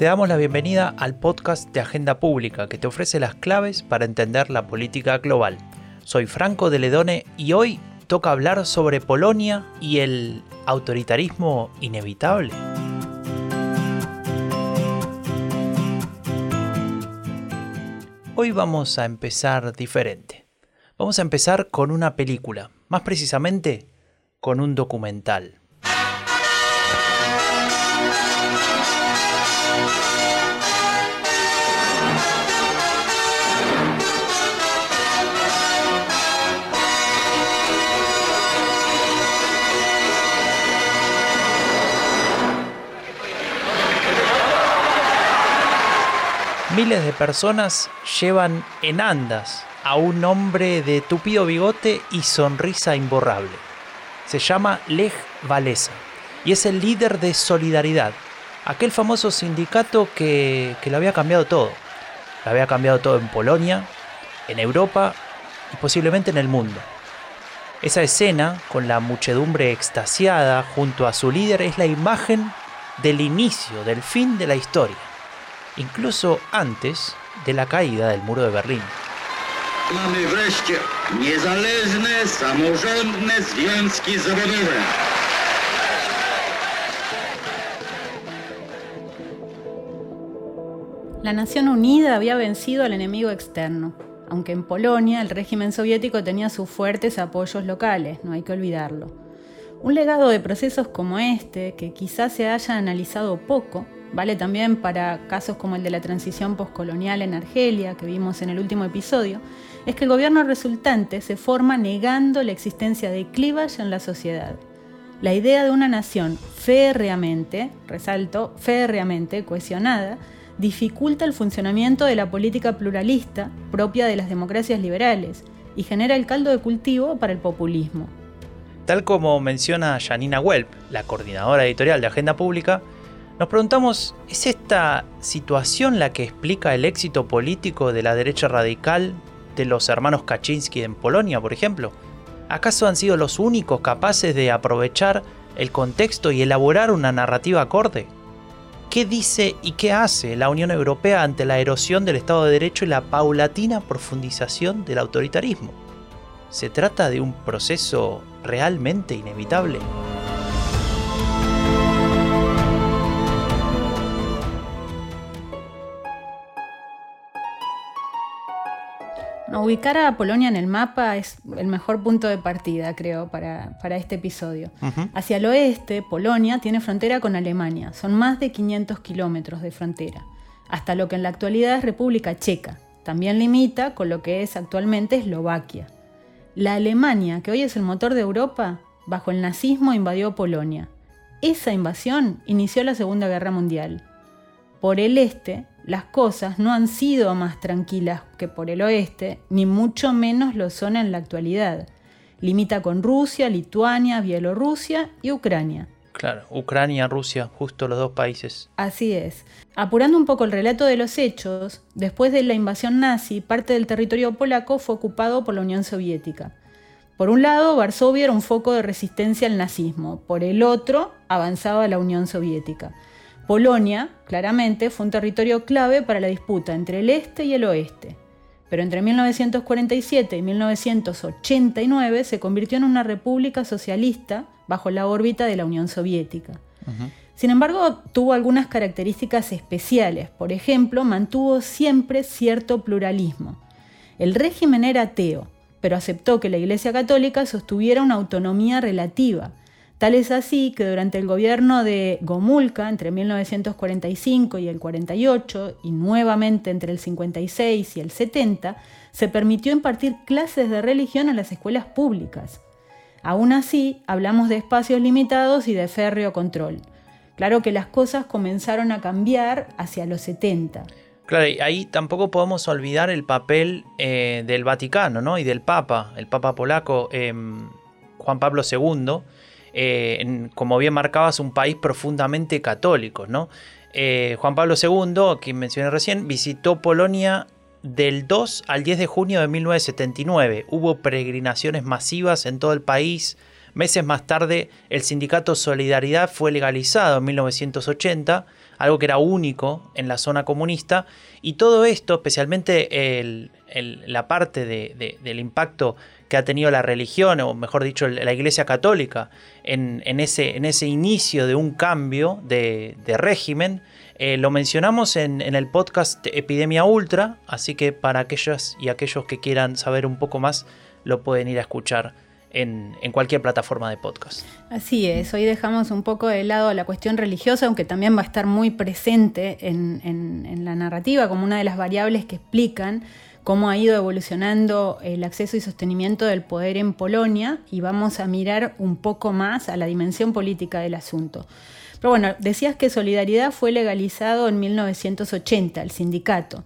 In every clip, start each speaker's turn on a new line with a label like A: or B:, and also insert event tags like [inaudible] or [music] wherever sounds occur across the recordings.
A: Te damos la bienvenida al podcast de Agenda Pública que te ofrece las claves para entender la política global. Soy Franco de Ledone y hoy toca hablar sobre Polonia y el autoritarismo inevitable. Hoy vamos a empezar diferente. Vamos a empezar con una película, más precisamente con un documental. Miles de personas llevan en andas a un hombre de tupido bigote y sonrisa imborrable. Se llama Lech Walesa y es el líder de Solidaridad, aquel famoso sindicato que, que lo había cambiado todo. Lo había cambiado todo en Polonia, en Europa y posiblemente en el mundo. Esa escena, con la muchedumbre extasiada junto a su líder, es la imagen del inicio, del fin de la historia incluso antes de la caída del muro de Berlín.
B: La Nación Unida había vencido al enemigo externo, aunque en Polonia el régimen soviético tenía sus fuertes apoyos locales, no hay que olvidarlo. Un legado de procesos como este, que quizás se haya analizado poco, Vale también para casos como el de la transición postcolonial en Argelia, que vimos en el último episodio, es que el gobierno resultante se forma negando la existencia de clivage en la sociedad. La idea de una nación férreamente, resalto, férreamente cohesionada, dificulta el funcionamiento de la política pluralista propia de las democracias liberales y genera el caldo de cultivo para el populismo.
A: Tal como menciona Janina Welp, la coordinadora editorial de Agenda Pública, nos preguntamos, ¿es esta situación la que explica el éxito político de la derecha radical de los hermanos Kaczynski en Polonia, por ejemplo? ¿Acaso han sido los únicos capaces de aprovechar el contexto y elaborar una narrativa acorde? ¿Qué dice y qué hace la Unión Europea ante la erosión del Estado de Derecho y la paulatina profundización del autoritarismo? ¿Se trata de un proceso realmente inevitable?
B: Ubicar a Polonia en el mapa es el mejor punto de partida, creo, para, este episodio. Hacia el oeste, Polonia tiene frontera con Alemania. Son más de 500 kilómetros de frontera, hasta lo que en la actualidad es República Checa. También limita con lo que es actualmente Eslovaquia. La Alemania, que hoy es el motor de Europa, bajo el nazismo invadió Polonia. Esa invasión inició la Segunda Guerra Mundial. Por el este, las cosas no han sido más tranquilas que por el oeste, ni mucho menos lo son en la actualidad. Limita con Rusia, Lituania, Bielorrusia y Ucrania.
A: Claro, Ucrania, Rusia, justo los dos países.
B: Así es. Apurando un poco el relato de los hechos, después de la invasión nazi, parte del territorio polaco fue ocupado por la Unión Soviética. Por un lado, Varsovia era un foco de resistencia al nazismo, por el otro, avanzaba la Unión Soviética. Polonia, claramente, fue un territorio clave para la disputa entre el este y el oeste, pero entre 1947 y 1989 se convirtió en una república socialista bajo la órbita de la Unión Soviética. Sin embargo, tuvo algunas características especiales. Por ejemplo, mantuvo siempre cierto pluralismo. El régimen era ateo, pero aceptó que la Iglesia Católica sostuviera una autonomía relativa, Tal es así que durante el gobierno de Gomulka, entre 1945 y el 48, y nuevamente entre el 56 y el 70, se permitió impartir clases de religión en las escuelas públicas. Aún así, hablamos de espacios limitados y de férreo control. Claro que las cosas comenzaron a cambiar hacia los 70.
A: Claro, y ahí tampoco podemos olvidar el papel eh, del Vaticano ¿no? y del Papa, el Papa polaco em, Juan Pablo II, eh, como bien marcabas, un país profundamente católico. Eh, Juan Pablo II, quien mencioné recién, visitó Polonia del 2 al 10 de junio de 1979. Hubo peregrinaciones masivas en todo el país, Meses más tarde, el sindicato Solidaridad fue legalizado en 1980, algo que era único en la zona comunista, y todo esto, especialmente la parte del impacto que ha tenido la religión, o mejor dicho, la Iglesia Católica, en, ese, en ese, inicio de un cambio de, régimen, eh, lo mencionamos en, el podcast Epidemia Ultra, así que para aquellas y aquellos que quieran saber un poco más, lo pueden ir a escuchar en, cualquier plataforma de podcast.
B: Así es, hoy dejamos un poco de lado la cuestión religiosa, aunque también va a estar muy presente en, en la narrativa como una de las variables que explican cómo ha ido evolucionando el acceso y sostenimiento del poder en Polonia y vamos a mirar un poco más a la dimensión política del asunto. Pero bueno, decías que Solidaridad fue legalizado en 1980, el sindicato,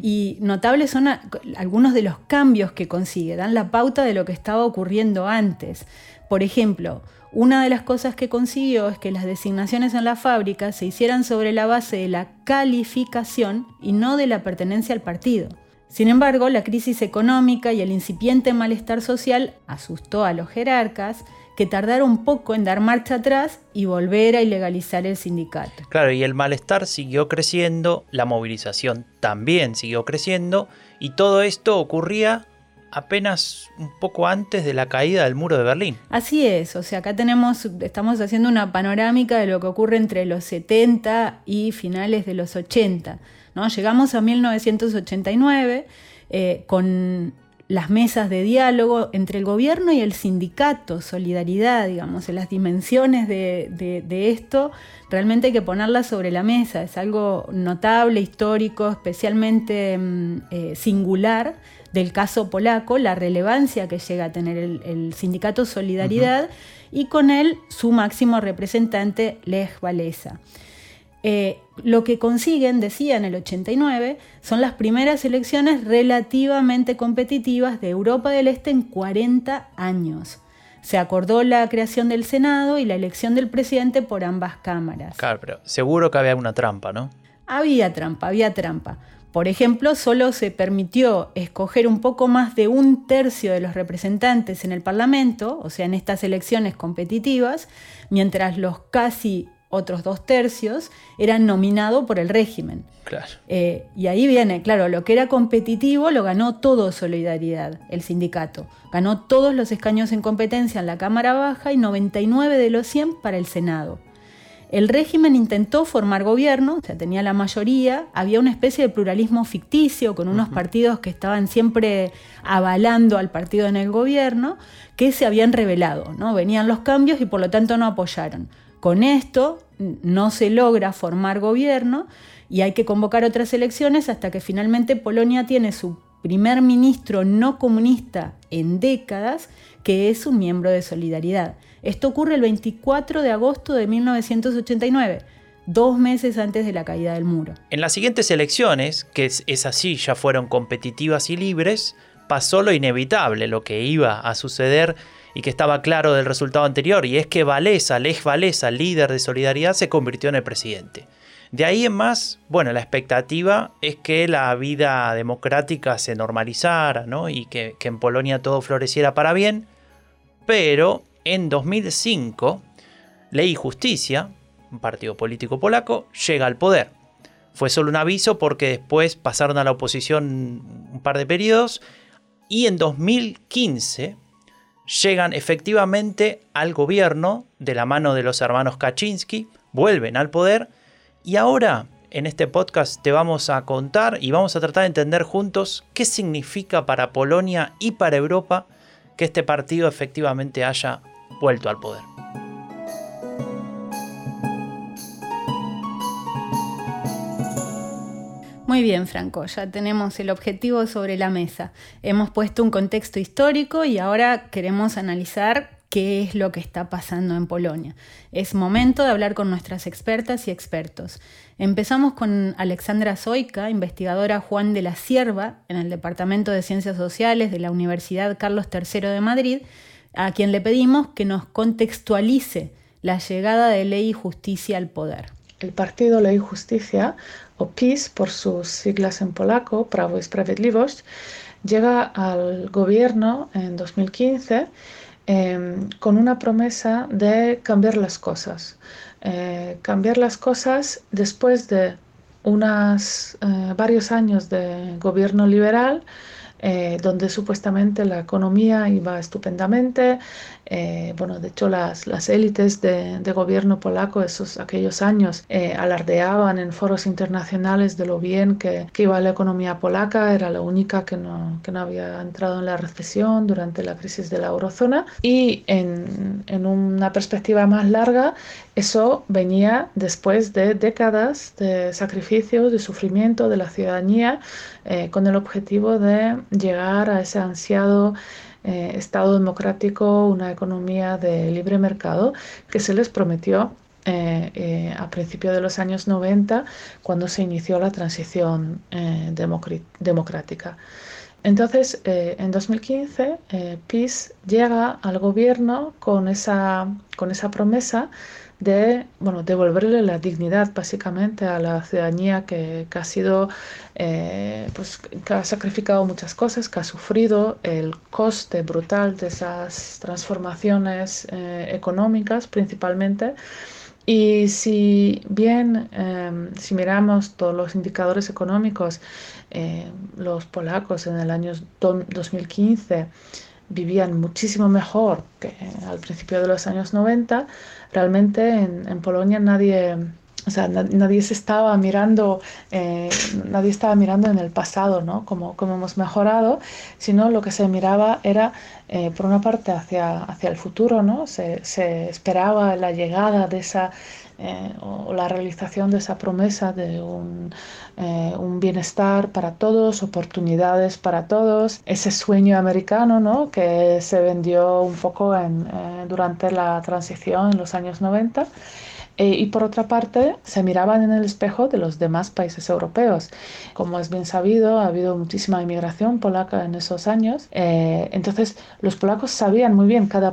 B: y notables son algunos de los cambios que consigue, dan la pauta de lo que estaba ocurriendo antes. Por ejemplo, una de las cosas que consiguió es que las designaciones en la fábrica se hicieran sobre la base de la calificación y no de la pertenencia al partido. Sin embargo, la crisis económica y el incipiente malestar social asustó a los jerarcas que tardaron poco en dar marcha atrás y volver a ilegalizar el sindicato.
A: Claro, y el malestar siguió creciendo, la movilización también siguió creciendo, y todo esto ocurría apenas un poco antes de la caída del muro de Berlín.
B: Así es, o sea, acá tenemos, estamos haciendo una panorámica de lo que ocurre entre los 70 y finales de los 80. Llegamos a 1989 eh, con las mesas de diálogo entre el gobierno y el sindicato, solidaridad, digamos, en las dimensiones de, esto, realmente hay que ponerlas sobre la mesa. Es algo notable, histórico, especialmente mm, eh, singular del caso polaco, la relevancia que llega a tener el, sindicato Solidaridad y con él su máximo representante, Lech Walesa. Eh, lo que consiguen, decía en el 89, son las primeras elecciones relativamente competitivas de Europa del Este en 40 años. Se acordó la creación del Senado y la elección del presidente por ambas cámaras.
A: Claro, pero seguro que había una trampa, ¿no?
B: Había trampa, había trampa. Por ejemplo, solo se permitió escoger un poco más de un tercio de los representantes en el Parlamento, o sea, en estas elecciones competitivas, mientras los casi otros dos tercios, eran nominados por el régimen.
A: Claro.
B: Eh, y ahí viene, claro, lo que era competitivo lo ganó todo Solidaridad, el sindicato. Ganó todos los escaños en competencia en la Cámara Baja y 99 de los 100 para el Senado. El régimen intentó formar gobierno, o sea, tenía la mayoría, había una especie de pluralismo ficticio con unos partidos que estaban siempre avalando al partido en el gobierno, que se habían revelado, ¿no? Venían los cambios y por lo tanto no apoyaron. Con esto no se logra formar gobierno y hay que convocar otras elecciones hasta que finalmente Polonia tiene su primer ministro no comunista en décadas, que es un miembro de Solidaridad. Esto ocurre el 24 de agosto de 1989 dos meses antes de la caída del muro.
A: En las siguientes elecciones, que es, así, ya fueron competitivas y libres, pasó lo inevitable, lo que iba a suceder y que estaba claro del resultado anterior, y es que Valesa, Lech Valesa, líder de Solidaridad, se convirtió en el presidente. De ahí en más, bueno, la expectativa es que la vida democrática se normalizara, ¿no? Y que, que en Polonia todo floreciera para bien, pero en 2005, Ley y Justicia, un partido político polaco, llega al poder. Fue solo un aviso porque después pasaron a la oposición un par de periodos y en 2015 llegan efectivamente al gobierno de la mano de los hermanos Kaczynski, vuelven al poder y ahora en este podcast te vamos a contar y vamos a tratar de entender juntos qué significa para Polonia y para Europa que este partido efectivamente haya vuelto al poder.
B: Muy bien, Franco, ya tenemos el objetivo sobre la mesa. Hemos puesto un contexto histórico y ahora queremos analizar qué es lo que está pasando en Polonia. Es momento de hablar con nuestras expertas y expertos. Empezamos con Alexandra Zoica, investigadora Juan de la Sierva en el Departamento de Ciencias Sociales de la Universidad Carlos III de Madrid, a quien le pedimos que nos contextualice la llegada de Ley y Justicia al poder.
C: El partido Ley y Justicia o PiS por sus siglas en polaco, Prawo y Sprawiedliwość, llega al gobierno en 2015 em, con una promesa de cambiar las cosas. cambiar las cosas después de unas, varios años de gobierno liberal, donde supuestamente la economía iba estupendamente, eh, bueno, de hecho las, élites de, gobierno polaco esos aquellos años eh, alardeaban en foros internacionales de lo bien que, que, iba la economía polaca, era la única que no, que no había entrado en la recesión durante la crisis de la eurozona. Y en, una perspectiva más larga eso venía después de décadas de sacrificio, de sufrimiento de la ciudadanía eh, con el objetivo de llegar a ese ansiado eh, Estado democrático, una economía de libre mercado que se les prometió eh, eh, a principios de los años 90 cuando se inició la transición democrática. Entonces, en 2015, PIS llega al gobierno con esa, con esa promesa de bueno, devolverle la dignidad básicamente a la ciudadanía que, ha sido, eh, pues, que ha sacrificado muchas cosas, que ha sufrido el coste brutal de esas transformaciones eh, económicas principalmente. Y si bien, em, si miramos todos los indicadores económicos, eh, los polacos en el año 2015 vivían muchísimo mejor que al principio de los años 90, realmente en, Polonia nadie, o sea, nadie se estaba mirando, eh, nadie estaba mirando en el pasado, ¿no? Como, como hemos mejorado, sino lo que se miraba era, eh, por una parte, hacia, hacia el futuro, ¿no? Se, se esperaba la llegada de esa eh, o, la realización de esa promesa de un, un, bienestar para todos, oportunidades para todos, ese sueño americano ¿no? que se vendió un poco en, durante la transición en los años 90. Eh, y por otra parte, se miraban en el espejo de los demás países europeos. Como es bien sabido, ha habido muchísima inmigración polaca en esos años. Eh, entonces, los polacos sabían muy bien, cada,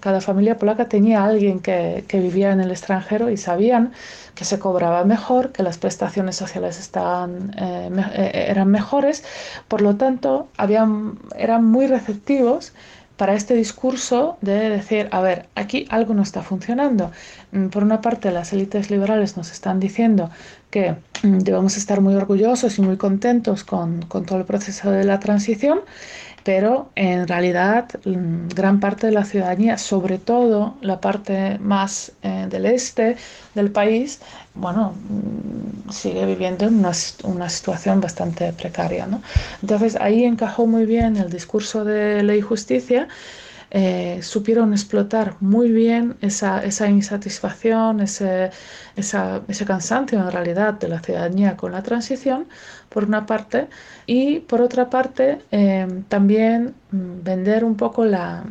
C: cada familia polaca tenía alguien que, que, vivía en el extranjero y sabían que se cobraba mejor, que las prestaciones sociales estaban, eh, eran mejores. Por lo tanto, habían, eran muy receptivos para este discurso de decir, a ver, aquí algo no está funcionando. Mm, por una parte, las élites liberales nos están diciendo que mm, debemos estar muy orgullosos y muy contentos con, con todo el proceso de la transición pero en realidad mm, gran parte de la ciudadanía, sobre todo la parte más eh, del este del país, bueno, mm, sigue viviendo en una, una situación bastante precaria. ¿no? Entonces ahí encajó muy bien el discurso de ley y justicia. Eh, supieron explotar muy bien esa, esa insatisfacción, ese, ese cansancio en realidad de la ciudadanía con la transición, por una parte, y por otra parte eh, también mm, vender un poco la,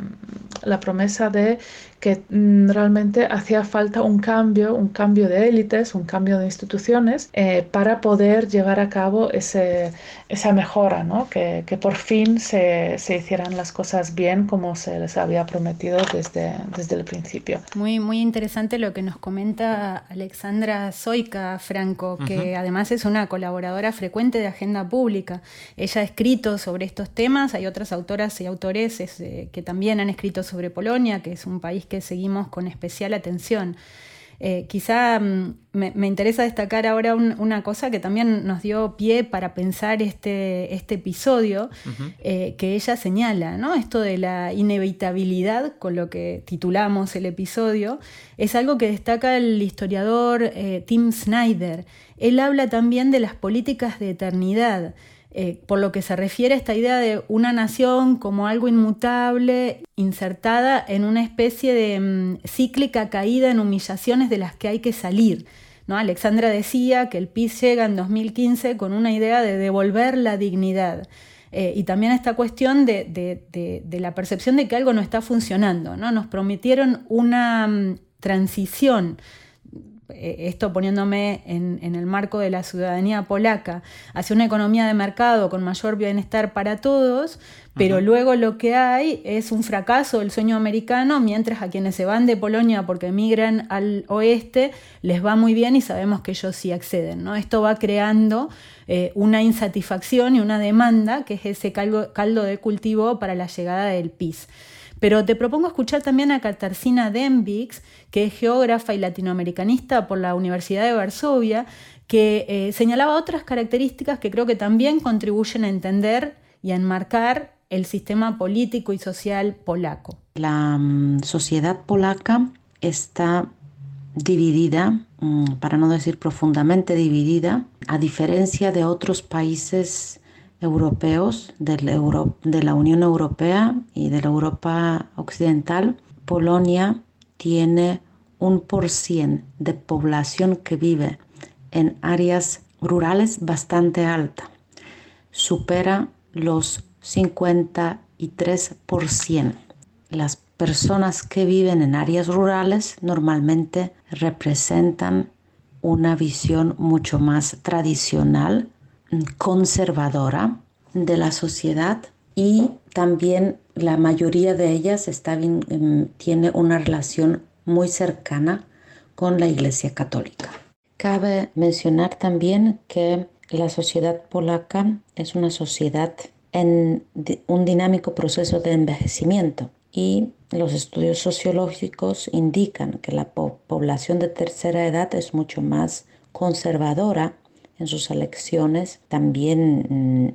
C: la promesa de que mm, realmente hacía falta un cambio, un cambio de élites, un cambio de instituciones eh, para poder llevar a cabo ese, esa mejora, ¿no? que, que, por fin se, se, hicieran las cosas bien como se les había prometido desde, desde el principio.
B: Muy, muy interesante lo que nos comenta Alexandra Zoica Franco, que además es una colaboradora frecuente de Agenda Pública. Ella ha escrito sobre estos temas, hay otras autoras y autores eh, que también han escrito sobre Polonia, que es un país que seguimos con especial atención. Eh, quizá mm, me, interesa destacar ahora una cosa que también nos dio pie para pensar este, este episodio, eh, que ella señala, ¿no? Esto de la inevitabilidad, con lo que titulamos el episodio, es algo que destaca el historiador eh, Tim Snyder. Él habla también de las políticas de eternidad. Eh, por lo que se refiere a esta idea de una nación como algo inmutable, insertada en una especie de mm, cíclica caída en humillaciones de las que hay que salir. ¿no? Alexandra decía que el PIS llega en 2015 con una idea de devolver la dignidad. Eh, y también esta cuestión de, la percepción de que algo no está funcionando. ¿no? Nos prometieron una mm, transición esto poniéndome en, el marco de la ciudadanía polaca, hacia una economía de mercado con mayor bienestar para todos, pero luego lo que hay es un fracaso del sueño americano, mientras a quienes se van de Polonia porque emigran al oeste les va muy bien y sabemos que ellos sí acceden. ¿no? Esto va creando eh, una insatisfacción y una demanda que es ese caldo, caldo de cultivo para la llegada del PIS. Pero te propongo escuchar también a Katarzyna Dembix, que es geógrafa y latinoamericanista por la Universidad de Varsovia, que eh, señalaba otras características que creo que también contribuyen a entender y a enmarcar el sistema político y social polaco.
D: La mm, sociedad polaca está dividida, mm, para no decir profundamente dividida, a diferencia de otros países europeos de la Unión Europea y de la Europa Occidental, Polonia tiene un por cien de población que vive en áreas rurales bastante alta. Supera los 53%. Las personas que viven en áreas rurales normalmente representan una visión mucho más tradicional, conservadora de la sociedad y también la mayoría de ellas está em, tiene una relación muy cercana con la Iglesia Católica. Cabe mencionar también que la sociedad polaca es una sociedad en un dinámico proceso de envejecimiento y los estudios sociológicos indican que la población de tercera edad es mucho más conservadora en sus elecciones, también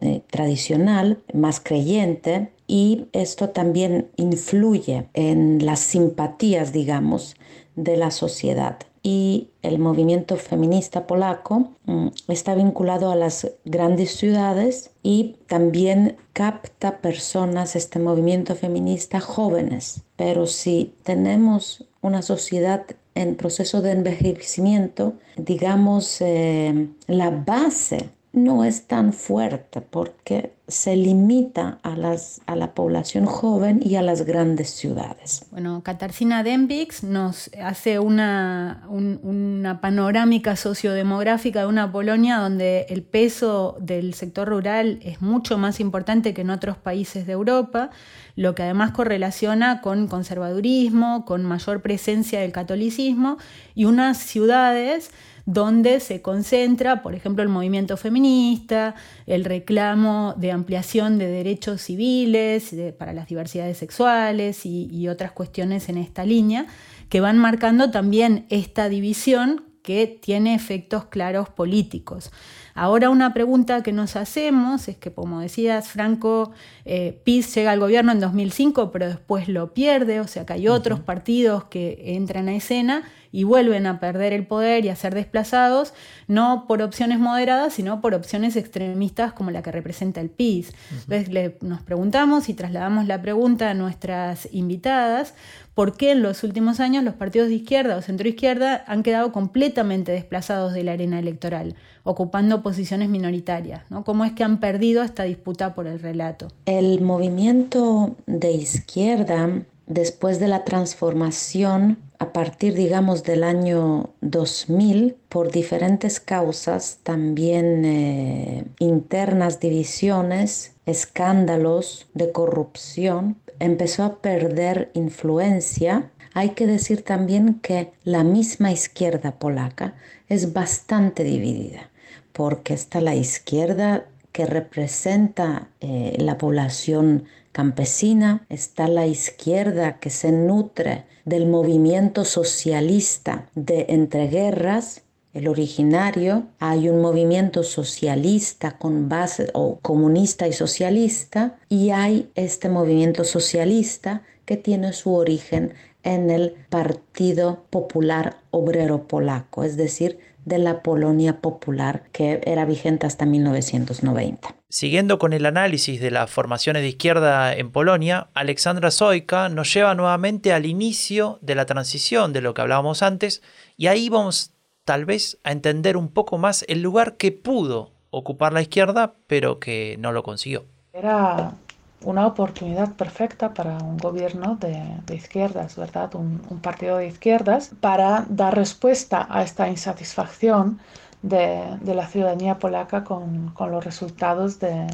D: mm, eh, tradicional, más creyente, y esto también influye en las simpatías, digamos, de la sociedad y el movimiento feminista polaco mm, está vinculado a las grandes ciudades y también capta personas, este movimiento feminista, jóvenes. Pero si tenemos una sociedad en proceso de envejecimiento, digamos, eh, la base no es tan fuerte porque se limita a, las, a la población joven y a las grandes ciudades.
B: Bueno, Katarzyna Dembix nos hace una, una panorámica sociodemográfica de una Polonia donde el peso del sector rural es mucho más importante que en otros países de Europa, lo que además correlaciona con conservadurismo, con mayor presencia del catolicismo y unas ciudades donde se concentra, por ejemplo, el movimiento feminista, el reclamo de ampliación de derechos civiles para las diversidades sexuales y, otras cuestiones en esta línea, que van marcando también esta división que tiene efectos claros políticos. Ahora una pregunta que nos hacemos es que, como decías, Franco, eh, PIS llega al gobierno en 2005, pero después lo pierde, o sea que hay otros partidos que entran a escena y vuelven a perder el poder y a ser desplazados, no por opciones moderadas, sino por opciones extremistas como la que representa el PIS. Entonces nos preguntamos y trasladamos la pregunta a nuestras invitadas, ¿por qué en los últimos años los partidos de izquierda o centroizquierda han quedado completamente desplazados de la arena electoral, ocupando posiciones minoritarias? ¿no? ¿Cómo es que han perdido esta disputa por el relato?
D: El movimiento de izquierda después de la transformación a partir, digamos, del año 2000, por diferentes causas, también eh, internas divisiones, escándalos de corrupción, empezó a perder influencia. Hay que decir también que la misma izquierda polaca es bastante dividida, porque está la izquierda que representa eh, la población campesina, está la izquierda que se nutre del movimiento socialista de entreguerras, el originario, hay un movimiento socialista con base o comunista y socialista y hay este movimiento socialista que tiene su origen en el Partido Popular Obrero Polaco, es decir, de la Polonia Popular que era vigente hasta 1990.
A: Siguiendo con el análisis de las formaciones de izquierda en Polonia, Alexandra Zoika nos lleva nuevamente al inicio de la transición de lo que hablábamos antes y ahí vamos tal vez a entender un poco más el lugar que pudo ocupar la izquierda pero que no lo consiguió.
C: Era una oportunidad perfecta para un gobierno de, izquierdas, ¿verdad? Un, partido de izquierdas para dar respuesta a esta insatisfacción de, la ciudadanía polaca con, los resultados de,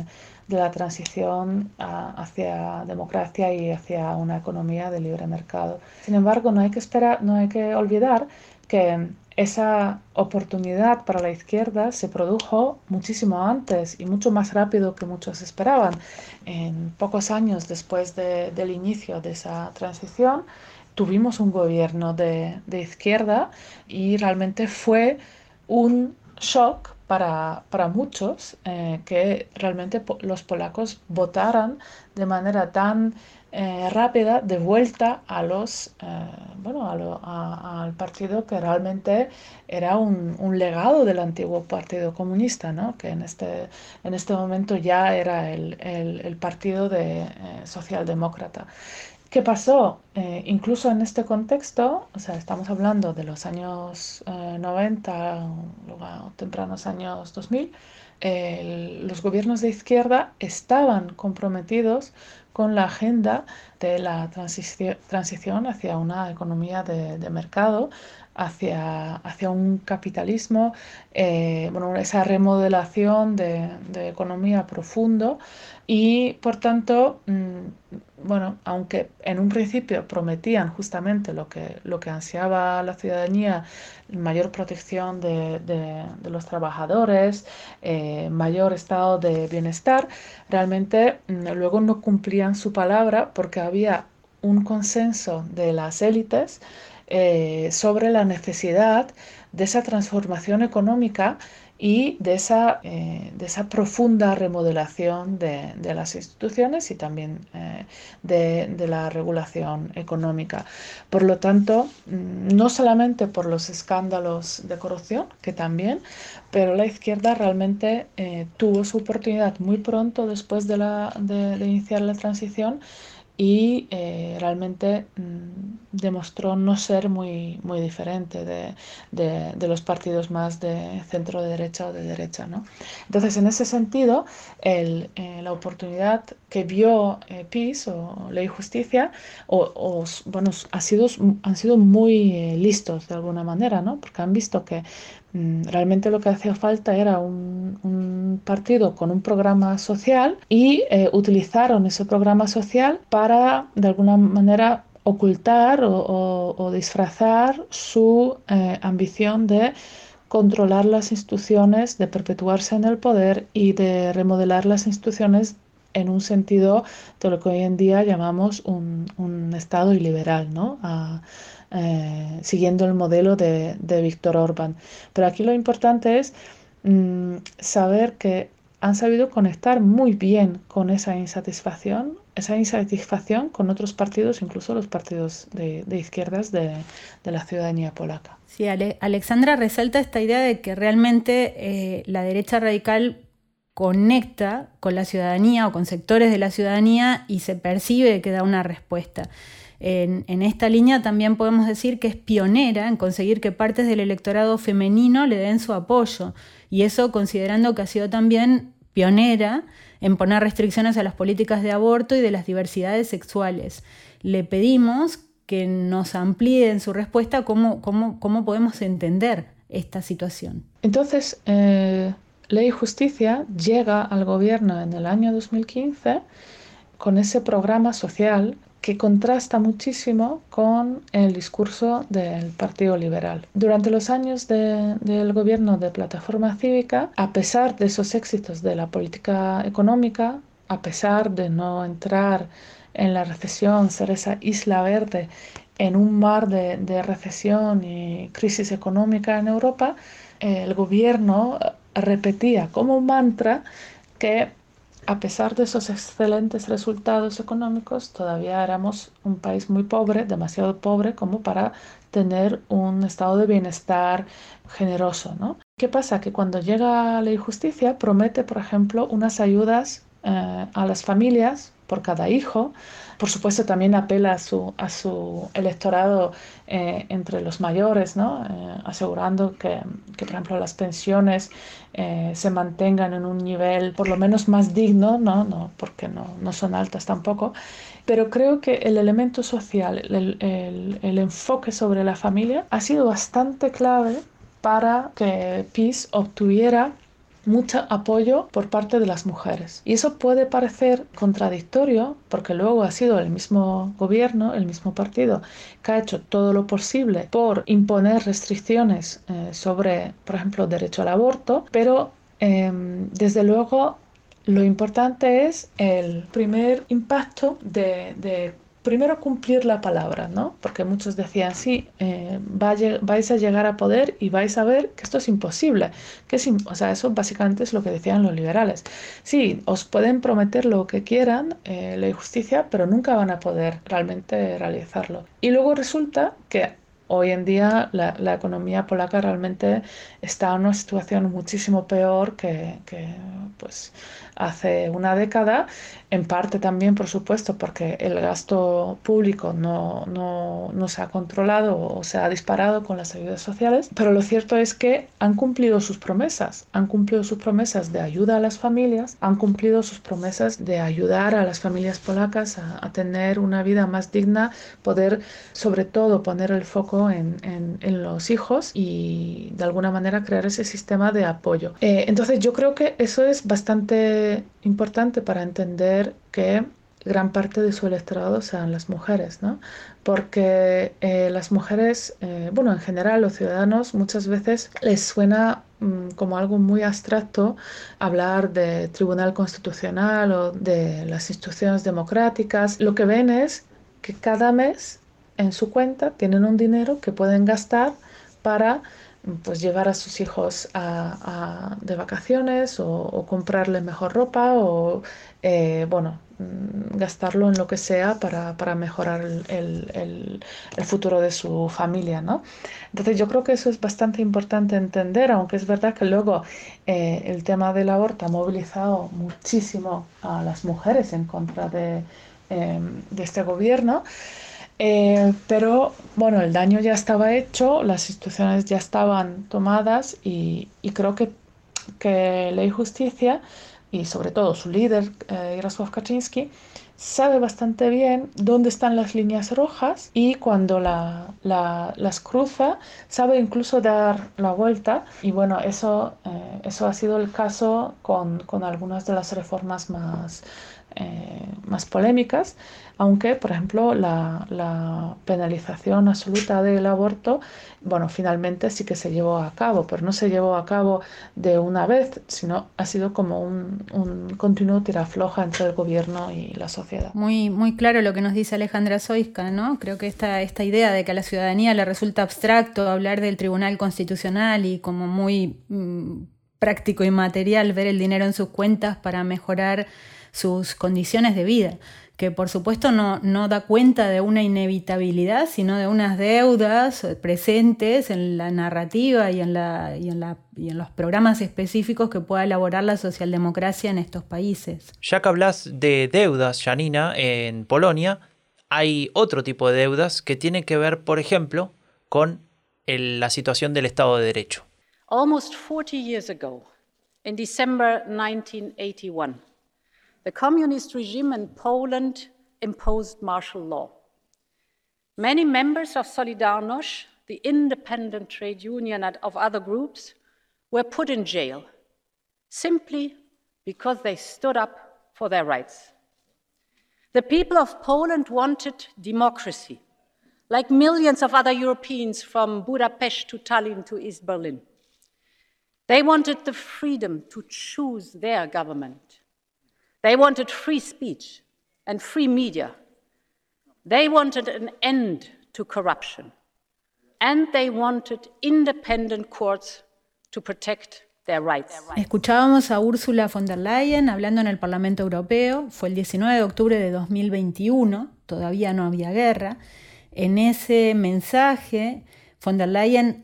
C: la transición hacia democracia y hacia una economía de libre mercado. Sin embargo, no hay que esperar, no hay que olvidar que esa oportunidad para la izquierda se produjo muchísimo antes y mucho más rápido que muchos esperaban. En pocos años después del inicio de esa transición, tuvimos un gobierno de, izquierda y realmente fue un shock para, muchos eh, que realmente los polacos votaran de manera tan eh, rápida de vuelta a los, eh, bueno, al partido que realmente era un, legado del antiguo Partido Comunista, ¿no? que en este, en este momento ya era el, el, partido de, eh, socialdemócrata. ¿Qué pasó? incluso en este contexto, o sea, estamos hablando de los años 90, luego tempranos años 2000, los gobiernos de izquierda estaban comprometidos con la agenda de la transición hacia una economía de, mercado, hacia, hacia, un capitalismo, eh, bueno, esa remodelación de, de, economía profundo y por tanto, mm, bueno, aunque en un principio prometían justamente lo que, lo que ansiaba la ciudadanía, mayor protección de, los trabajadores, eh, mayor estado de bienestar, realmente mm, luego no cumplían su palabra porque había un consenso de las élites eh, sobre la necesidad de esa transformación económica y de esa, eh, de esa profunda remodelación de, de, las instituciones y también eh, de, de, la regulación económica. Por lo tanto, mm, no solamente por los escándalos de corrupción, que también, pero la izquierda realmente tuvo su oportunidad muy pronto después de, de iniciar la transición y eh, realmente mm, demostró no ser muy, muy diferente de, de, los partidos más de centro de derecha o de derecha. ¿no? Entonces, en ese sentido, el, eh, la oportunidad que vio eh, PIS o Ley y Justicia o, bueno, ha sido, han sido muy listos de alguna manera, ¿no? porque han visto que realmente lo que hacía falta era un, partido con un programa social y eh, utilizaron ese programa social para, de alguna manera, ocultar o, disfrazar su eh, ambición de controlar las instituciones, de perpetuarse en el poder y de remodelar las instituciones en un sentido de lo que hoy en día llamamos un, Estado iliberal, ¿no? Eh, siguiendo el modelo de, de Víctor Orbán. Pero aquí lo importante es mm, saber que han sabido conectar muy bien con esa insatisfacción, esa insatisfacción con otros partidos, incluso los partidos de, izquierdas de, la ciudadanía polaca.
B: Sí, Alexandra resalta esta idea de que realmente eh, la derecha radical conecta con la ciudadanía o con sectores de la ciudadanía y se percibe que da una respuesta. En, esta línea también podemos decir que es pionera en conseguir que partes del electorado femenino le den su apoyo, y eso considerando que ha sido también pionera en poner restricciones a las políticas de aborto y de las diversidades sexuales. Le pedimos que nos amplíe en su respuesta cómo, cómo, podemos entender esta situación.
C: Entonces, eh, Ley y Justicia llega al gobierno en el año 2015 con ese programa social que contrasta muchísimo con el discurso del Partido Liberal. Durante los años del gobierno de Plataforma Cívica, a pesar de esos éxitos de la política económica, a pesar de no entrar en la recesión, ser esa isla verde en un mar de, de recesión y crisis económica en Europa, el gobierno repetía como mantra que a pesar de esos excelentes resultados económicos, todavía éramos un país muy pobre, demasiado pobre como para tener un estado de bienestar generoso. ¿no? ¿Qué pasa? Que cuando llega la justicia promete, por ejemplo, unas ayudas eh, a las familias por cada hijo. Por supuesto, también apela a su, a su electorado eh, entre los mayores, ¿no? Eh, asegurando que, que, por ejemplo, las pensiones se mantengan en un nivel por lo menos más digno, no, no porque no, no son altas tampoco. Pero creo que el elemento social, el, el, el enfoque sobre la familia ha sido bastante clave para que PIS obtuviera mucho apoyo por parte de las mujeres. Y eso puede parecer contradictorio porque luego ha sido el mismo gobierno, el mismo partido, que ha hecho todo lo posible por imponer restricciones eh, sobre, por ejemplo, derecho al aborto, pero em, desde luego lo importante es el primer impacto de, de primero cumplir la palabra, ¿no? Porque muchos decían, sí, eh, vais a llegar a poder y vais a ver que esto es imposible. Que es, o sea, eso básicamente es lo que decían los liberales. Sí, os pueden prometer lo que quieran, eh, la justicia, pero nunca van a poder realmente realizarlo. Y luego resulta que hoy en día la, la, economía polaca realmente está en una situación muchísimo peor que, que pues, hace una década, en parte también, por supuesto, porque el gasto público no, no, no, se ha controlado o se ha disparado con las ayudas sociales, pero lo cierto es que han cumplido sus promesas, han cumplido sus promesas de ayuda a las familias, han cumplido sus promesas de ayudar a las familias polacas a, tener una vida más digna, poder sobre todo poner el foco en, en, en los hijos y de alguna manera crear ese sistema de apoyo. Eh, entonces yo creo que eso es bastante importante para entender que gran parte de su electorado sean las mujeres, ¿no? Porque eh, las mujeres, eh, bueno, en general los ciudadanos muchas veces les suena mm, como algo muy abstracto hablar de tribunal constitucional o de las instituciones democráticas. Lo que ven es que cada mes en su cuenta tienen un dinero que pueden gastar para pues llevar a sus hijos a, de vacaciones o, comprarle mejor ropa o eh, bueno mm, gastarlo en lo que sea para, para mejorar el, el, futuro de su familia ¿no? entonces yo creo que eso es bastante importante entender aunque es verdad que luego eh, el tema del aborto ha movilizado muchísimo a las mujeres en contra de, de este gobierno eh, pero bueno, el daño ya estaba hecho, las instituciones ya estaban tomadas y, creo que, que Ley y Justicia y sobre todo su líder, eh, Jarosław Kaczynski, sabe bastante bien dónde están las líneas rojas y cuando las cruza sabe incluso dar la vuelta. Y bueno, eso, eh, eso ha sido el caso con, con algunas de las reformas más, eh, más polémicas, aunque, por ejemplo, la, penalización absoluta del aborto, bueno, finalmente sí que se llevó a cabo, pero no se llevó a cabo de una vez, sino ha sido como un, continuo tirafloja entre el gobierno y la sociedad.
B: Muy, muy claro lo que nos dice Alejandra Soisca, ¿no? Creo que esta, esta idea de que a la ciudadanía le resulta abstracto hablar del Tribunal Constitucional y como muy mm, práctico y material ver el dinero en sus cuentas para mejorar sus condiciones de vida, que por supuesto no, no da cuenta de una inevitabilidad, sino de unas deudas presentes en la narrativa y en, la, y en, la, y en los programas específicos que pueda elaborar la socialdemocracia en estos países.
A: Ya que hablas de deudas, Janina, en Polonia, hay otro tipo de deudas que tienen que ver, por ejemplo, con el, la situación del Estado de Derecho.
E: Almost 40 years ago, in December 1981, the communist regime in Poland imposed martial law. Many members of Solidarność, the independent trade union and of other groups, were put in jail simply because they stood up for their rights. The people of Poland wanted democracy, like millions of other Europeans from Budapest to Tallinn to East Berlin. They wanted the freedom to choose their government. They wanted free speech and free media. They wanted an end to corruption. And they wanted independent courts to protect their rights.
B: Escuchábamos a Ursula von der Leyen hablando en el Parlamento Europeo. Fue el 19 de octubre de 2021. Todavía no había guerra. En ese mensaje, von der Leyen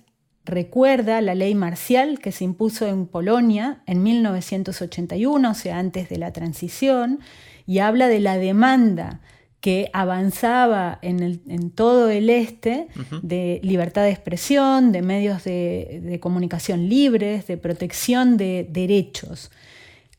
B: recuerda la ley marcial que se impuso en Polonia en 1981, o sea, antes de la transición, y habla de la demanda que avanzaba en, todo el este de libertad de expresión, de medios de, de, comunicación libres, de protección de derechos.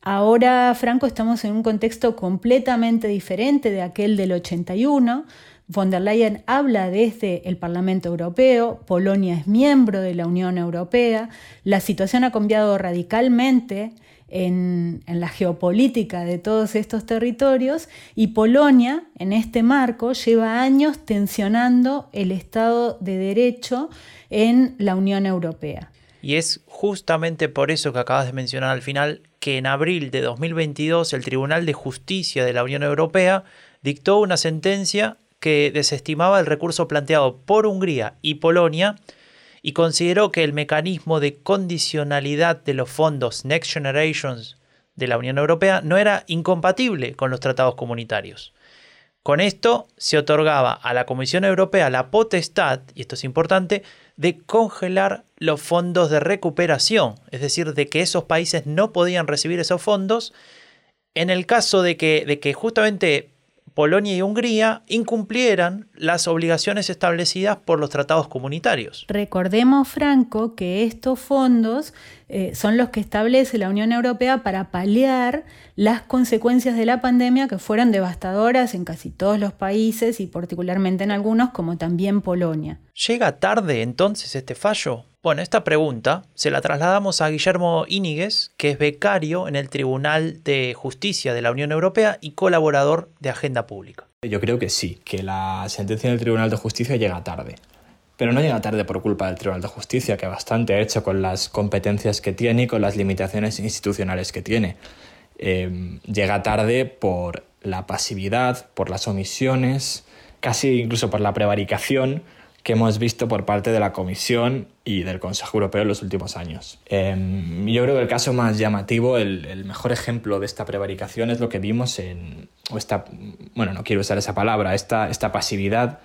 B: Ahora, Franco, estamos en un contexto completamente diferente de aquel del 81, Von der Leyen habla desde el Parlamento Europeo, Polonia es miembro de la Unión Europea, la situación ha cambiado radicalmente en, la geopolítica de todos estos territorios y Polonia, en este marco, lleva años tensionando el Estado de Derecho en la Unión Europea.
A: Y es justamente por eso que acabas de mencionar al final que en abril de 2022 el Tribunal de Justicia de la Unión Europea dictó una sentencia que desestimaba el recurso planteado por Hungría y Polonia y consideró que el mecanismo de condicionalidad de los fondos Next Generations de la Unión Europea no era incompatible con los tratados comunitarios. Con esto se otorgaba a la Comisión Europea la potestad, y esto es importante, de congelar los fondos de recuperación, es decir, de que esos países no podían recibir esos fondos en el caso de que, de que justamente Polonia y Hungría incumplieran las obligaciones establecidas por los tratados comunitarios.
B: Recordemos, Franco, que estos fondos eh, son los que establece la Unión Europea para paliar las consecuencias de la pandemia que fueron devastadoras en casi todos los países y particularmente en algunos, como también Polonia.
A: ¿Llega tarde entonces este fallo? Bueno, esta pregunta se la trasladamos a Guillermo Íñiguez, que es becario en el Tribunal de Justicia de la Unión Europea y colaborador de Agenda Pública.
F: Yo creo que sí, que la sentencia del Tribunal de Justicia llega tarde. Pero no llega tarde por culpa del Tribunal de Justicia, que bastante ha hecho con las competencias que tiene y con las limitaciones institucionales que tiene. Em, llega tarde por la pasividad, por las omisiones, casi incluso por la prevaricación que hemos visto por parte de la Comisión y del Consejo Europeo en los últimos años. Em, yo creo que el caso más llamativo, el, mejor ejemplo de esta prevaricación es lo que vimos en, o esta, bueno, no quiero usar esa palabra, esta, esta pasividad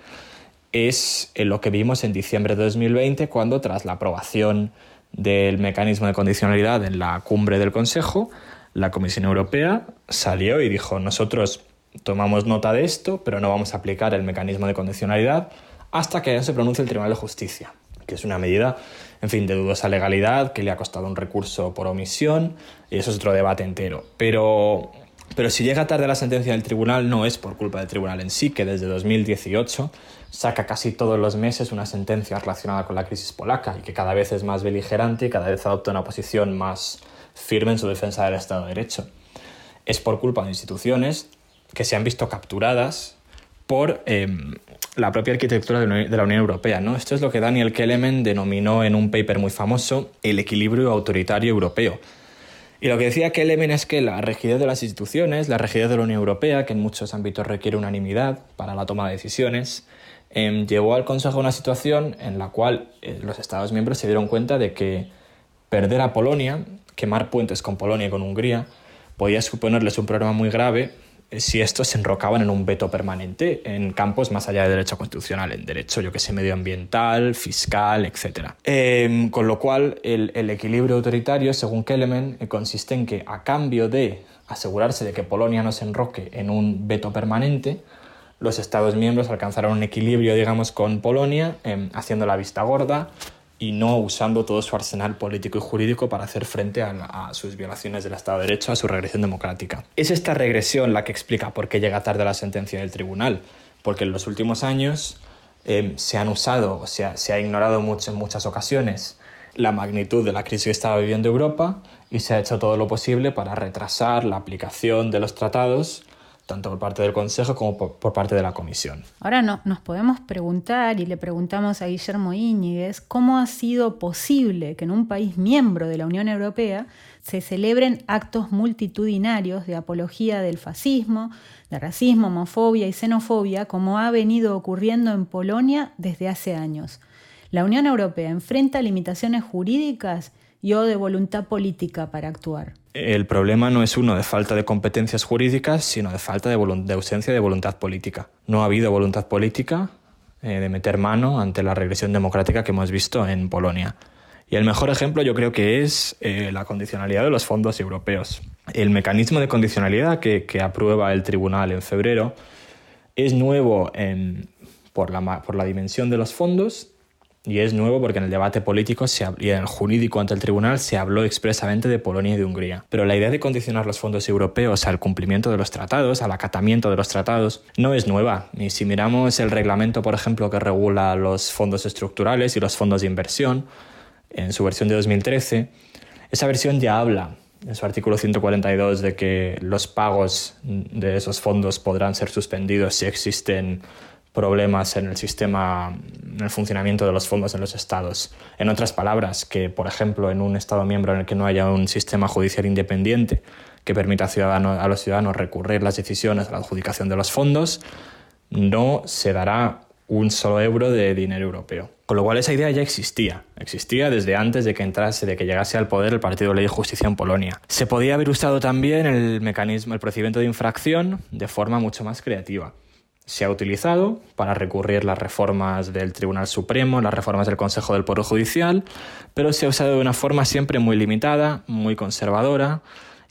F: es lo que vimos en diciembre de 2020 cuando tras la aprobación del mecanismo de condicionalidad en la cumbre del Consejo, la Comisión Europea salió y dijo nosotros tomamos nota de esto, pero no vamos a aplicar el mecanismo de condicionalidad hasta que se pronuncie el Tribunal de Justicia, que es una medida, en fin, de dudosa legalidad, que le ha costado un recurso por omisión, y eso es otro debate entero. Pero, pero si llega tarde la sentencia del tribunal, no es por culpa del tribunal en sí, que desde 2018 saca casi todos los meses una sentencia relacionada con la crisis polaca y que cada vez es más beligerante y cada vez adopta una posición más firme en su defensa del Estado de Derecho. Es por culpa de instituciones que se han visto capturadas por em, la propia arquitectura de la Unión Europea. ¿no? Esto es lo que Daniel Kelemen denominó en un paper muy famoso el equilibrio autoritario europeo. Y lo que decía Kelemen es que la rigidez de las instituciones, la rigidez de la Unión Europea, que en muchos ámbitos requiere unanimidad para la toma de decisiones, em, llevó al Consejo a una situación en la cual eh, los Estados miembros se dieron cuenta de que perder a Polonia, quemar puentes con Polonia y con Hungría, podía suponerles un problema muy grave si estos se enrocaban en un veto permanente en campos más allá del derecho constitucional, en derecho, yo que sé, medioambiental, fiscal, etc. Em, con lo cual, el, equilibrio autoritario, según Kelemen, eh, consiste en que a cambio de asegurarse de que Polonia no se enroque en un veto permanente, los Estados miembros alcanzaron un equilibrio, digamos, con Polonia, em, haciendo la vista gorda, y no usando todo su arsenal político y jurídico para hacer frente a, sus violaciones del Estado de Derecho, a su regresión democrática. Es esta regresión la que explica por qué llega tarde la sentencia del tribunal, porque en los últimos años eh, se han usado, o sea, se ha ignorado mucho, en muchas ocasiones la magnitud de la crisis que estaba viviendo Europa y se ha hecho todo lo posible para retrasar la aplicación de los tratados tanto por parte del Consejo como por, parte de la Comisión.
B: Ahora no, nos podemos preguntar, y le preguntamos a Guillermo Íñiguez, cómo ha sido posible que en un país miembro de la Unión Europea se celebren actos multitudinarios de apología del fascismo, de racismo, homofobia y xenofobia, como ha venido ocurriendo en Polonia desde hace años. La Unión Europea enfrenta limitaciones jurídicas y o de voluntad política para actuar
F: el problema no es uno de falta de competencias jurídicas, sino de falta de, ausencia de voluntad política. No ha habido voluntad política eh, de meter mano ante la regresión democrática que hemos visto en Polonia. Y el mejor ejemplo yo creo que es eh, la condicionalidad de los fondos europeos. El mecanismo de condicionalidad que, aprueba el tribunal en febrero es nuevo por, la, por la dimensión de los fondos Y es nuevo porque en el debate político y en el jurídico ante el tribunal se habló expresamente de Polonia y de Hungría. Pero la idea de condicionar los fondos europeos al cumplimiento de los tratados, al acatamiento de los tratados, no es nueva. Y si miramos el reglamento, por ejemplo, que regula los fondos estructurales y los fondos de inversión, en su versión de 2013, esa versión ya habla en su artículo 142 de que los pagos de esos fondos podrán ser suspendidos si existen problemas en el sistema, en el funcionamiento de los fondos en los estados. En otras palabras, que por ejemplo en un estado miembro en el que no haya un sistema judicial independiente que permita a, a los ciudadanos recurrir las decisiones a la adjudicación de los fondos, no se dará un solo euro de dinero europeo. Con lo cual esa idea ya existía, existía desde antes de que entrase, de que llegase al poder el Partido Ley y Justicia en Polonia. Se podía haber usado también el mecanismo, el procedimiento de infracción de forma mucho más creativa. Se ha utilizado para recurrir las reformas del Tribunal Supremo, las reformas del Consejo del Poder Judicial, pero se ha usado de una forma siempre muy limitada, muy conservadora,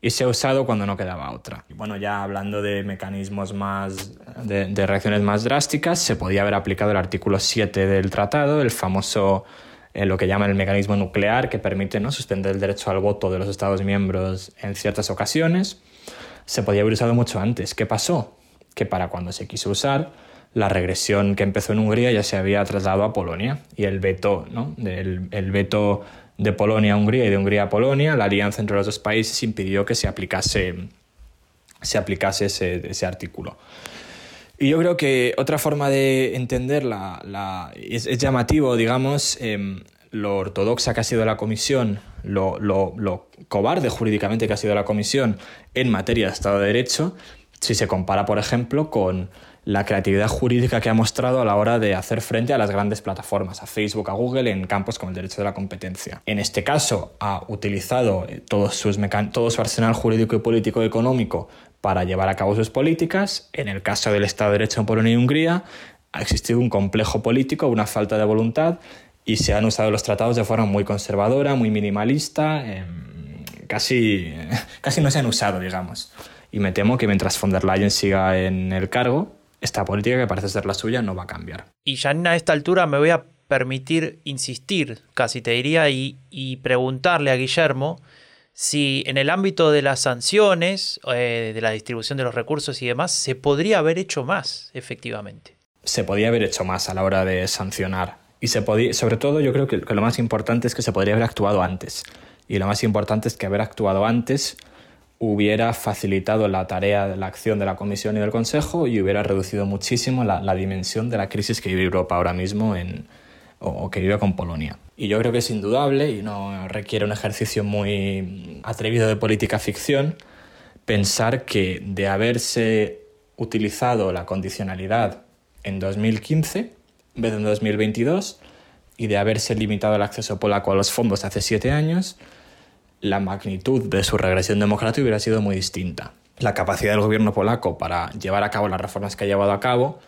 F: y se ha usado cuando no quedaba otra. Y bueno, ya hablando de mecanismos más, de, reacciones más drásticas, se podía haber aplicado el artículo 7 del tratado, el famoso, eh, lo que llaman el mecanismo nuclear, que permite ¿no? suspender el derecho al voto de los Estados miembros en ciertas ocasiones. Se podía haber usado mucho antes. ¿Qué pasó? Que para cuando se quiso usar, la regresión que empezó en Hungría ya se había trasladado a Polonia y el veto, ¿no? el, el veto de Polonia a Hungría y de Hungría a Polonia, la alianza entre los dos países impidió que se aplicase, se aplicase ese, artículo. Y yo creo que otra forma de entender es, llamativo, digamos, em, lo ortodoxa que ha sido la Comisión, lo, lo, cobarde jurídicamente que ha sido la Comisión en materia de Estado de Derecho, si se compara, por ejemplo, con la creatividad jurídica que ha mostrado a la hora de hacer frente a las grandes plataformas, a Facebook, a Google, en campos como el derecho de la competencia. En este caso, ha utilizado eh, todo, sus todo su arsenal jurídico y político económico para llevar a cabo sus políticas. En el caso del Estado de Derecho en Polonia y Hungría, ha existido un complejo político, una falta de voluntad y se han usado los tratados de forma muy conservadora, muy minimalista, em, casi, [laughs] casi no se han usado, digamos. Y me temo que mientras von der Leyen siga en el cargo, esta política que parece ser la suya no va a cambiar.
A: Y ya a esta altura me voy a permitir insistir, casi te diría, y, preguntarle a Guillermo si en el ámbito de las sanciones, eh, de la distribución de los recursos y demás, se podría haber hecho más, efectivamente.
F: Se podría haber hecho más a la hora de sancionar. Y se podía, sobre todo yo creo que lo más importante es que se podría haber actuado antes. Y lo más importante es que haber actuado antes hubiera facilitado la tarea de la acción de la Comisión y del Consejo y hubiera reducido muchísimo la, dimensión de la crisis que vive Europa ahora mismo en, o, que vive con Polonia. Y yo creo que es indudable y no requiere un ejercicio muy atrevido de política ficción pensar que de haberse utilizado la condicionalidad en 2015 en vez de en 2022 y de haberse limitado el acceso polaco a los fondos hace siete años, la magnitud de su regresión democrática hubiera sido muy distinta. La capacidad del gobierno polaco para llevar a cabo las reformas que ha llevado a cabo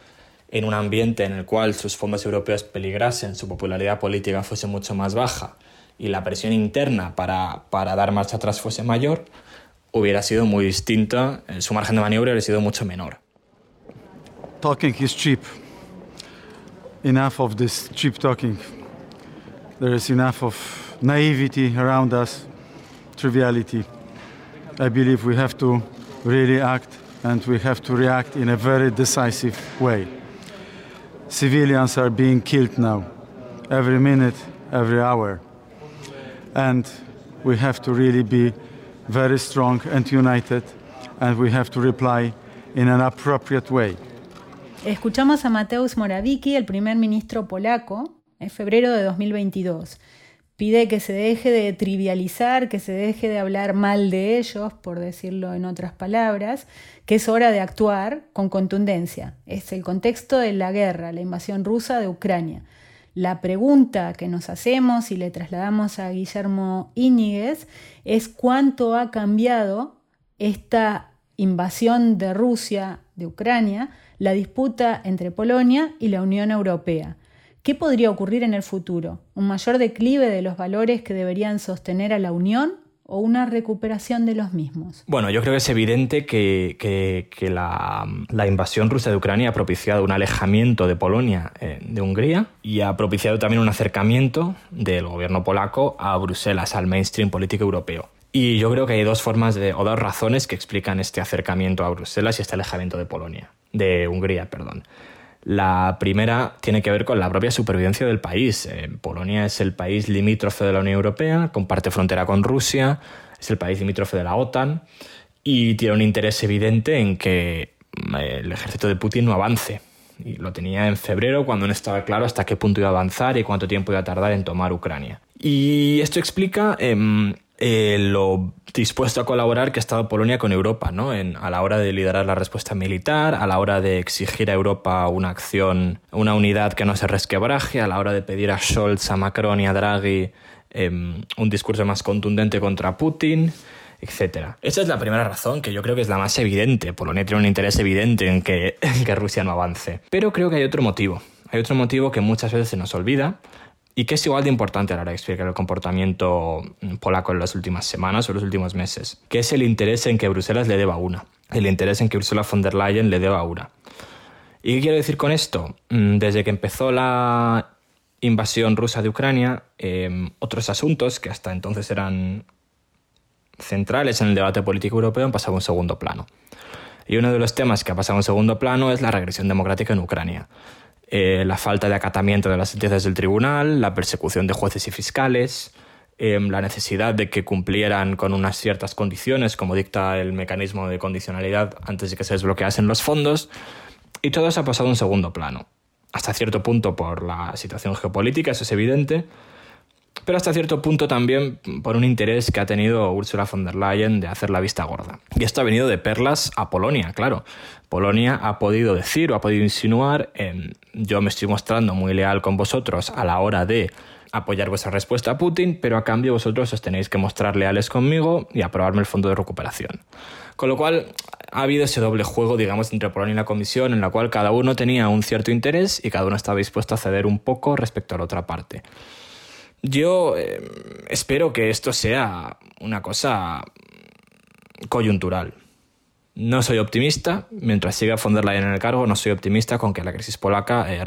F: en un ambiente en el cual sus fondos europeos peligrasen, su popularidad política fuese mucho más baja y la presión interna para, para dar marcha atrás fuese mayor, hubiera sido muy distinta, eh, su margen de maniobra hubiera sido mucho menor.
G: Talking is cheap. Enough of this cheap talking. There is enough of naivety around us. Triviality. I believe we have to really act and we have to react in a very decisive way. Civilians are being killed now, every minute, every hour. And we have to really be very strong and united, and we have to reply in an appropriate way.
B: Escuchamos a Mateusz Morawiecki, el primer ministro polaco, en febrero de 2022. Pide que se deje de trivializar, que se deje de hablar mal de ellos, por decirlo en otras palabras, que es hora de actuar con contundencia. Es el contexto de la guerra, la invasión rusa de Ucrania. La pregunta que nos hacemos y le trasladamos a Guillermo Íñiguez es cuánto ha cambiado esta invasión de Rusia de Ucrania, la disputa entre Polonia y la Unión Europea. ¿Qué podría ocurrir en el futuro? ¿Un mayor declive de los valores que deberían sostener a la Unión o una recuperación de los mismos?
F: Bueno, yo creo que es evidente que, la, invasión rusa de Ucrania ha propiciado un alejamiento de Polonia eh, de Hungría y ha propiciado también un acercamiento del gobierno polaco a Bruselas, al mainstream político europeo. Y yo creo que hay dos formas de, o dos razones que explican este acercamiento a Bruselas y este alejamiento de Polonia, de Hungría, perdón. La primera tiene que ver con la propia supervivencia del país. Eh, Polonia es el país limítrofe de la Unión Europea, comparte frontera con Rusia, es el país limítrofe de la OTAN y tiene un interés evidente en que mm, el ejército de Putin no avance. Y lo tenía en febrero cuando no estaba claro hasta qué punto iba a avanzar y cuánto tiempo iba a tardar en tomar Ucrania. Y esto explica em, eh, lo dispuesto a colaborar que ha estado Polonia con Europa, ¿no? a la hora de liderar la respuesta militar, a la hora de exigir a Europa una acción, una unidad que no se resquebraje, a la hora de pedir a Scholz, a Macron y a Draghi em, un discurso más contundente contra Putin, etc. Esa es la primera razón, que yo creo que es la más evidente. Polonia tiene un interés evidente en que, [laughs] en que Rusia no avance. Pero creo que hay otro motivo. Hay otro motivo que muchas veces se nos olvida, y que es igual de importante a la hora explicar el comportamiento polaco en las últimas semanas o los últimos meses, que es el interés en que Bruselas le deba una, el interés en que Ursula von der Leyen le deba una. ¿Y qué quiero decir con esto? Mm, desde que empezó la invasión rusa de Ucrania, em, otros asuntos que hasta entonces eran centrales en el debate político europeo han pasado a un segundo plano. Y uno de los temas que ha pasado a un segundo plano es la regresión democrática en Ucrania. Eh, la falta de acatamiento de las sentencias del tribunal, la persecución de jueces y fiscales, em, la necesidad de que cumplieran con unas ciertas condiciones, como dicta el mecanismo de condicionalidad antes de que se desbloqueasen los fondos, y todo eso ha pasado a un segundo plano. Hasta cierto punto por la situación geopolítica, eso es evidente, pero hasta cierto punto también por un interés que ha tenido Ursula von der Leyen de hacer la vista gorda. Y esto ha venido de perlas a Polonia, claro. Polonia ha podido decir o ha podido insinuar, yo me estoy mostrando muy leal con vosotros a la hora de apoyar vuestra respuesta a Putin, pero a cambio vosotros os tenéis que mostrar leales conmigo y aprobarme el fondo de recuperación. Con lo cual ha habido ese doble juego, digamos, entre Polonia y la Comisión, en la cual cada uno tenía un cierto interés y cada uno estaba dispuesto a ceder un poco respecto a la otra parte. Yo eh, espero que esto sea una cosa coyuntural. No soy optimista, mientras siga von der Leyen en el cargo, no soy optimista con que la crisis polaca, eh,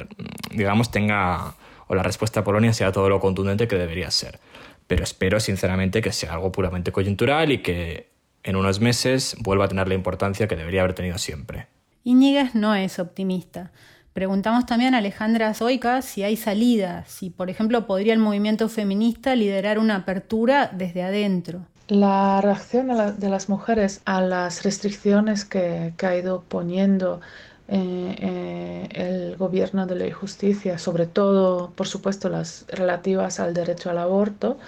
F: digamos, tenga, o la respuesta a Polonia sea todo lo contundente que debería ser. Pero espero sinceramente que sea algo puramente coyuntural y que en unos meses vuelva a tener la importancia que debería haber tenido siempre.
B: Íñiguez no es optimista. Preguntamos también a Alejandra Zoica si hay salida, si por ejemplo podría el movimiento feminista liderar una apertura desde adentro.
C: La reacción de, las mujeres a las restricciones que, ha ido poniendo eh, eh, el gobierno de la justicia, sobre todo, por supuesto, las relativas al derecho al aborto,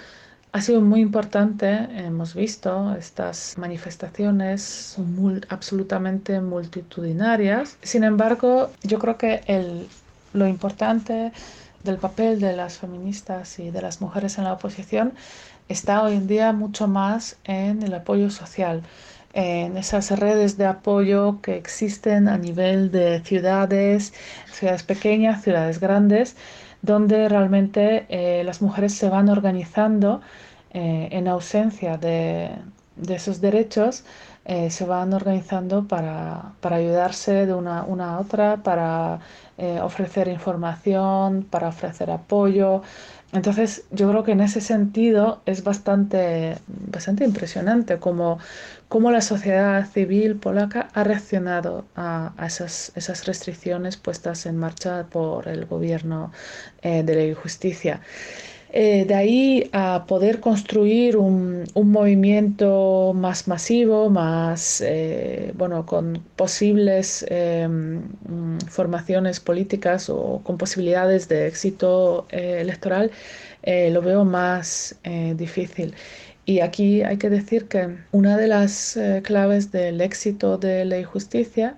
C: ha sido muy importante, hemos visto estas manifestaciones absolutamente multitudinarias. Sin embargo, yo creo que el, lo importante del papel de las feministas y de las mujeres en la oposición está hoy en día mucho más en el apoyo social, en esas redes de apoyo que existen a nivel de ciudades, ciudades pequeñas, ciudades grandes, donde realmente eh, las mujeres se van organizando eh, en ausencia de, esos derechos, eh, se van organizando para, ayudarse de una, a otra, para ofrecer información, para ofrecer apoyo. Entonces yo creo que en ese sentido es bastante, bastante impresionante cómo, la sociedad civil polaca ha reaccionado a, esas, esas, restricciones puestas en marcha por el gobierno eh, de la justicia. Eh, de ahí a poder construir un, movimiento más masivo, más, eh, bueno, con posibles em, formaciones políticas o con posibilidades de éxito eh, electoral, lo veo más difícil. Y aquí hay que decir que una de las claves del éxito de la justicia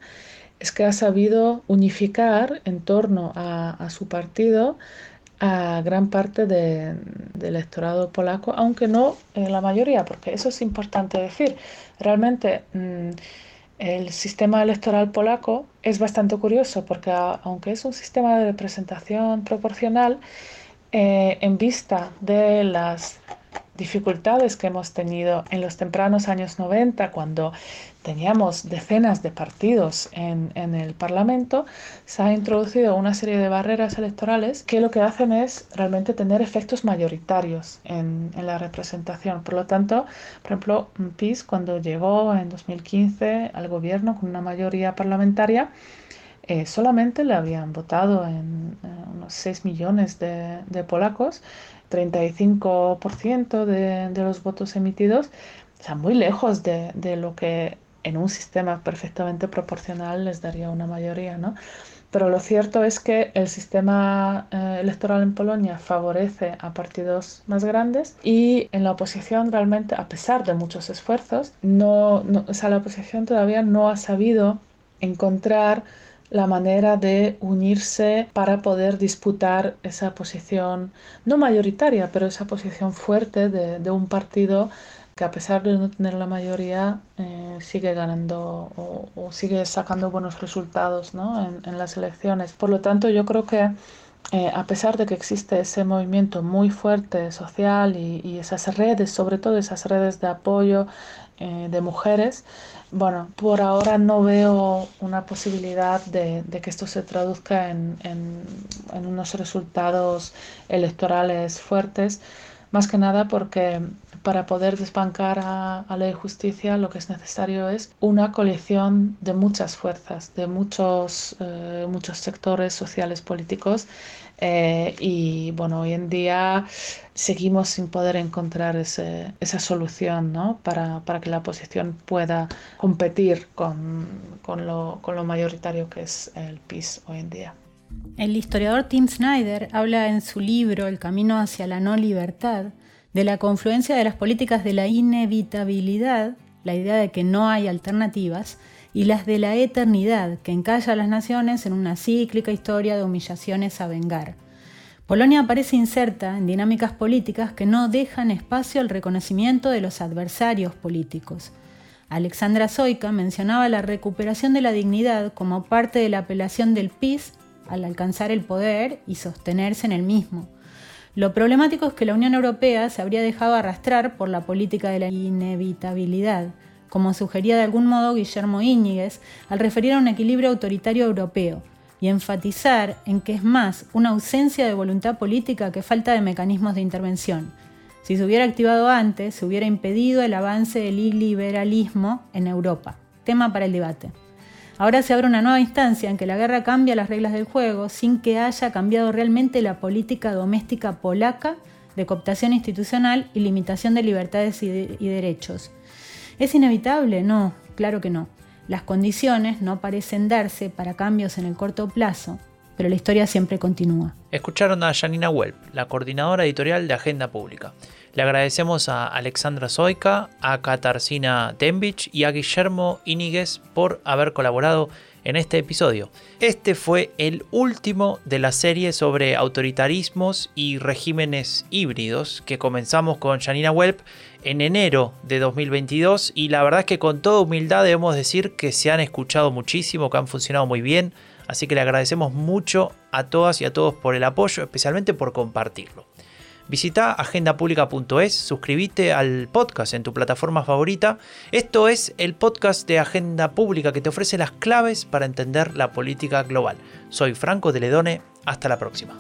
C: es que ha sabido unificar en torno a su partido a gran parte del electorado polaco, aunque no la mayoría, porque eso es importante decir. Realmente mm, el sistema electoral polaco es bastante curioso, porque aunque es un sistema de representación proporcional, eh, en vista de las dificultades que hemos tenido en los tempranos años 90, cuando teníamos decenas de partidos en, el Parlamento, se ha introducido una serie de barreras electorales que lo que hacen es realmente tener efectos mayoritarios en, la representación. Por lo tanto, por ejemplo, PIS cuando llegó en 2015 al gobierno con una mayoría parlamentaria, eh, solamente le habían votado en eh, unos 6 millones de, de polacos 35% de, de, los votos emitidos, o sea, muy lejos de, lo que en un sistema perfectamente proporcional les daría una mayoría, ¿no? Pero lo cierto es que el sistema eh, electoral en Polonia favorece a partidos más grandes y en la oposición realmente, a pesar de muchos esfuerzos, no, no o sea, la oposición todavía no ha sabido encontrar la manera de unirse para poder disputar esa posición, no mayoritaria, pero esa posición fuerte de, un partido que a pesar de no tener la mayoría eh, sigue ganando o, sigue sacando buenos resultados en, las elecciones. Por lo tanto, yo creo que eh, a pesar de que existe ese movimiento muy fuerte social y, esas redes, sobre todo esas redes de apoyo eh, de mujeres, bueno, por ahora no veo una posibilidad de, que esto se traduzca en, unos resultados electorales fuertes, más que nada porque para poder desbancar a, la justicia lo que es necesario es una coalición de muchas fuerzas, de muchos, eh, muchos sectores sociales políticos eh, y bueno, hoy en día seguimos sin poder encontrar ese, esa solución ¿no? para, para, que la oposición pueda competir con, con, lo, con, lo, mayoritario que es el PIS hoy en día.
B: El historiador Tim Snyder habla en su libro El camino hacia la no libertad de la confluencia de las políticas de la inevitabilidad, la idea de que no hay alternativas, y las de la eternidad, que encalla a las naciones en una cíclica historia de humillaciones a vengar. Polonia aparece inserta en dinámicas políticas que no dejan espacio al reconocimiento de los adversarios políticos. Alexandra Zoica mencionaba la recuperación de la dignidad como parte de la apelación del PIS al alcanzar el poder y sostenerse en el mismo. Lo problemático es que la Unión Europea se habría dejado arrastrar por la política de la inevitabilidad, como sugería de algún modo Guillermo Íñiguez al referir a un equilibrio autoritario europeo y enfatizar en que es más una ausencia de voluntad política que falta de mecanismos de intervención. Si se hubiera activado antes, se hubiera impedido el avance del iliberalismo en Europa. Tema para el debate. Ahora se abre una nueva instancia en que la guerra cambia las reglas del juego sin que haya cambiado realmente la política doméstica polaca de cooptación institucional y limitación de libertades y, derechos. ¿Es inevitable? No, claro que no. Las condiciones no parecen darse para cambios en el corto plazo, pero la historia siempre continúa.
A: Escucharon a Janina Welp, la coordinadora editorial de Agenda Pública. Le agradecemos a Alexandra Zoica, a Katarzyna Tembich y a Guillermo Iniguez por haber colaborado en este episodio. Este fue el último de la serie sobre autoritarismos y regímenes híbridos que comenzamos con Janina Welp en enero de 2022 y la verdad es que con toda humildad debemos decir que se han escuchado muchísimo, que han funcionado muy bien, así que le agradecemos mucho a todas y a todos por el apoyo, especialmente por compartirlo. Visita agendapublica.es, suscríbete al podcast en tu plataforma favorita. Esto es el podcast de Agenda Pública que te ofrece las claves para entender la política global. Soy Franco de Ledone, hasta la próxima.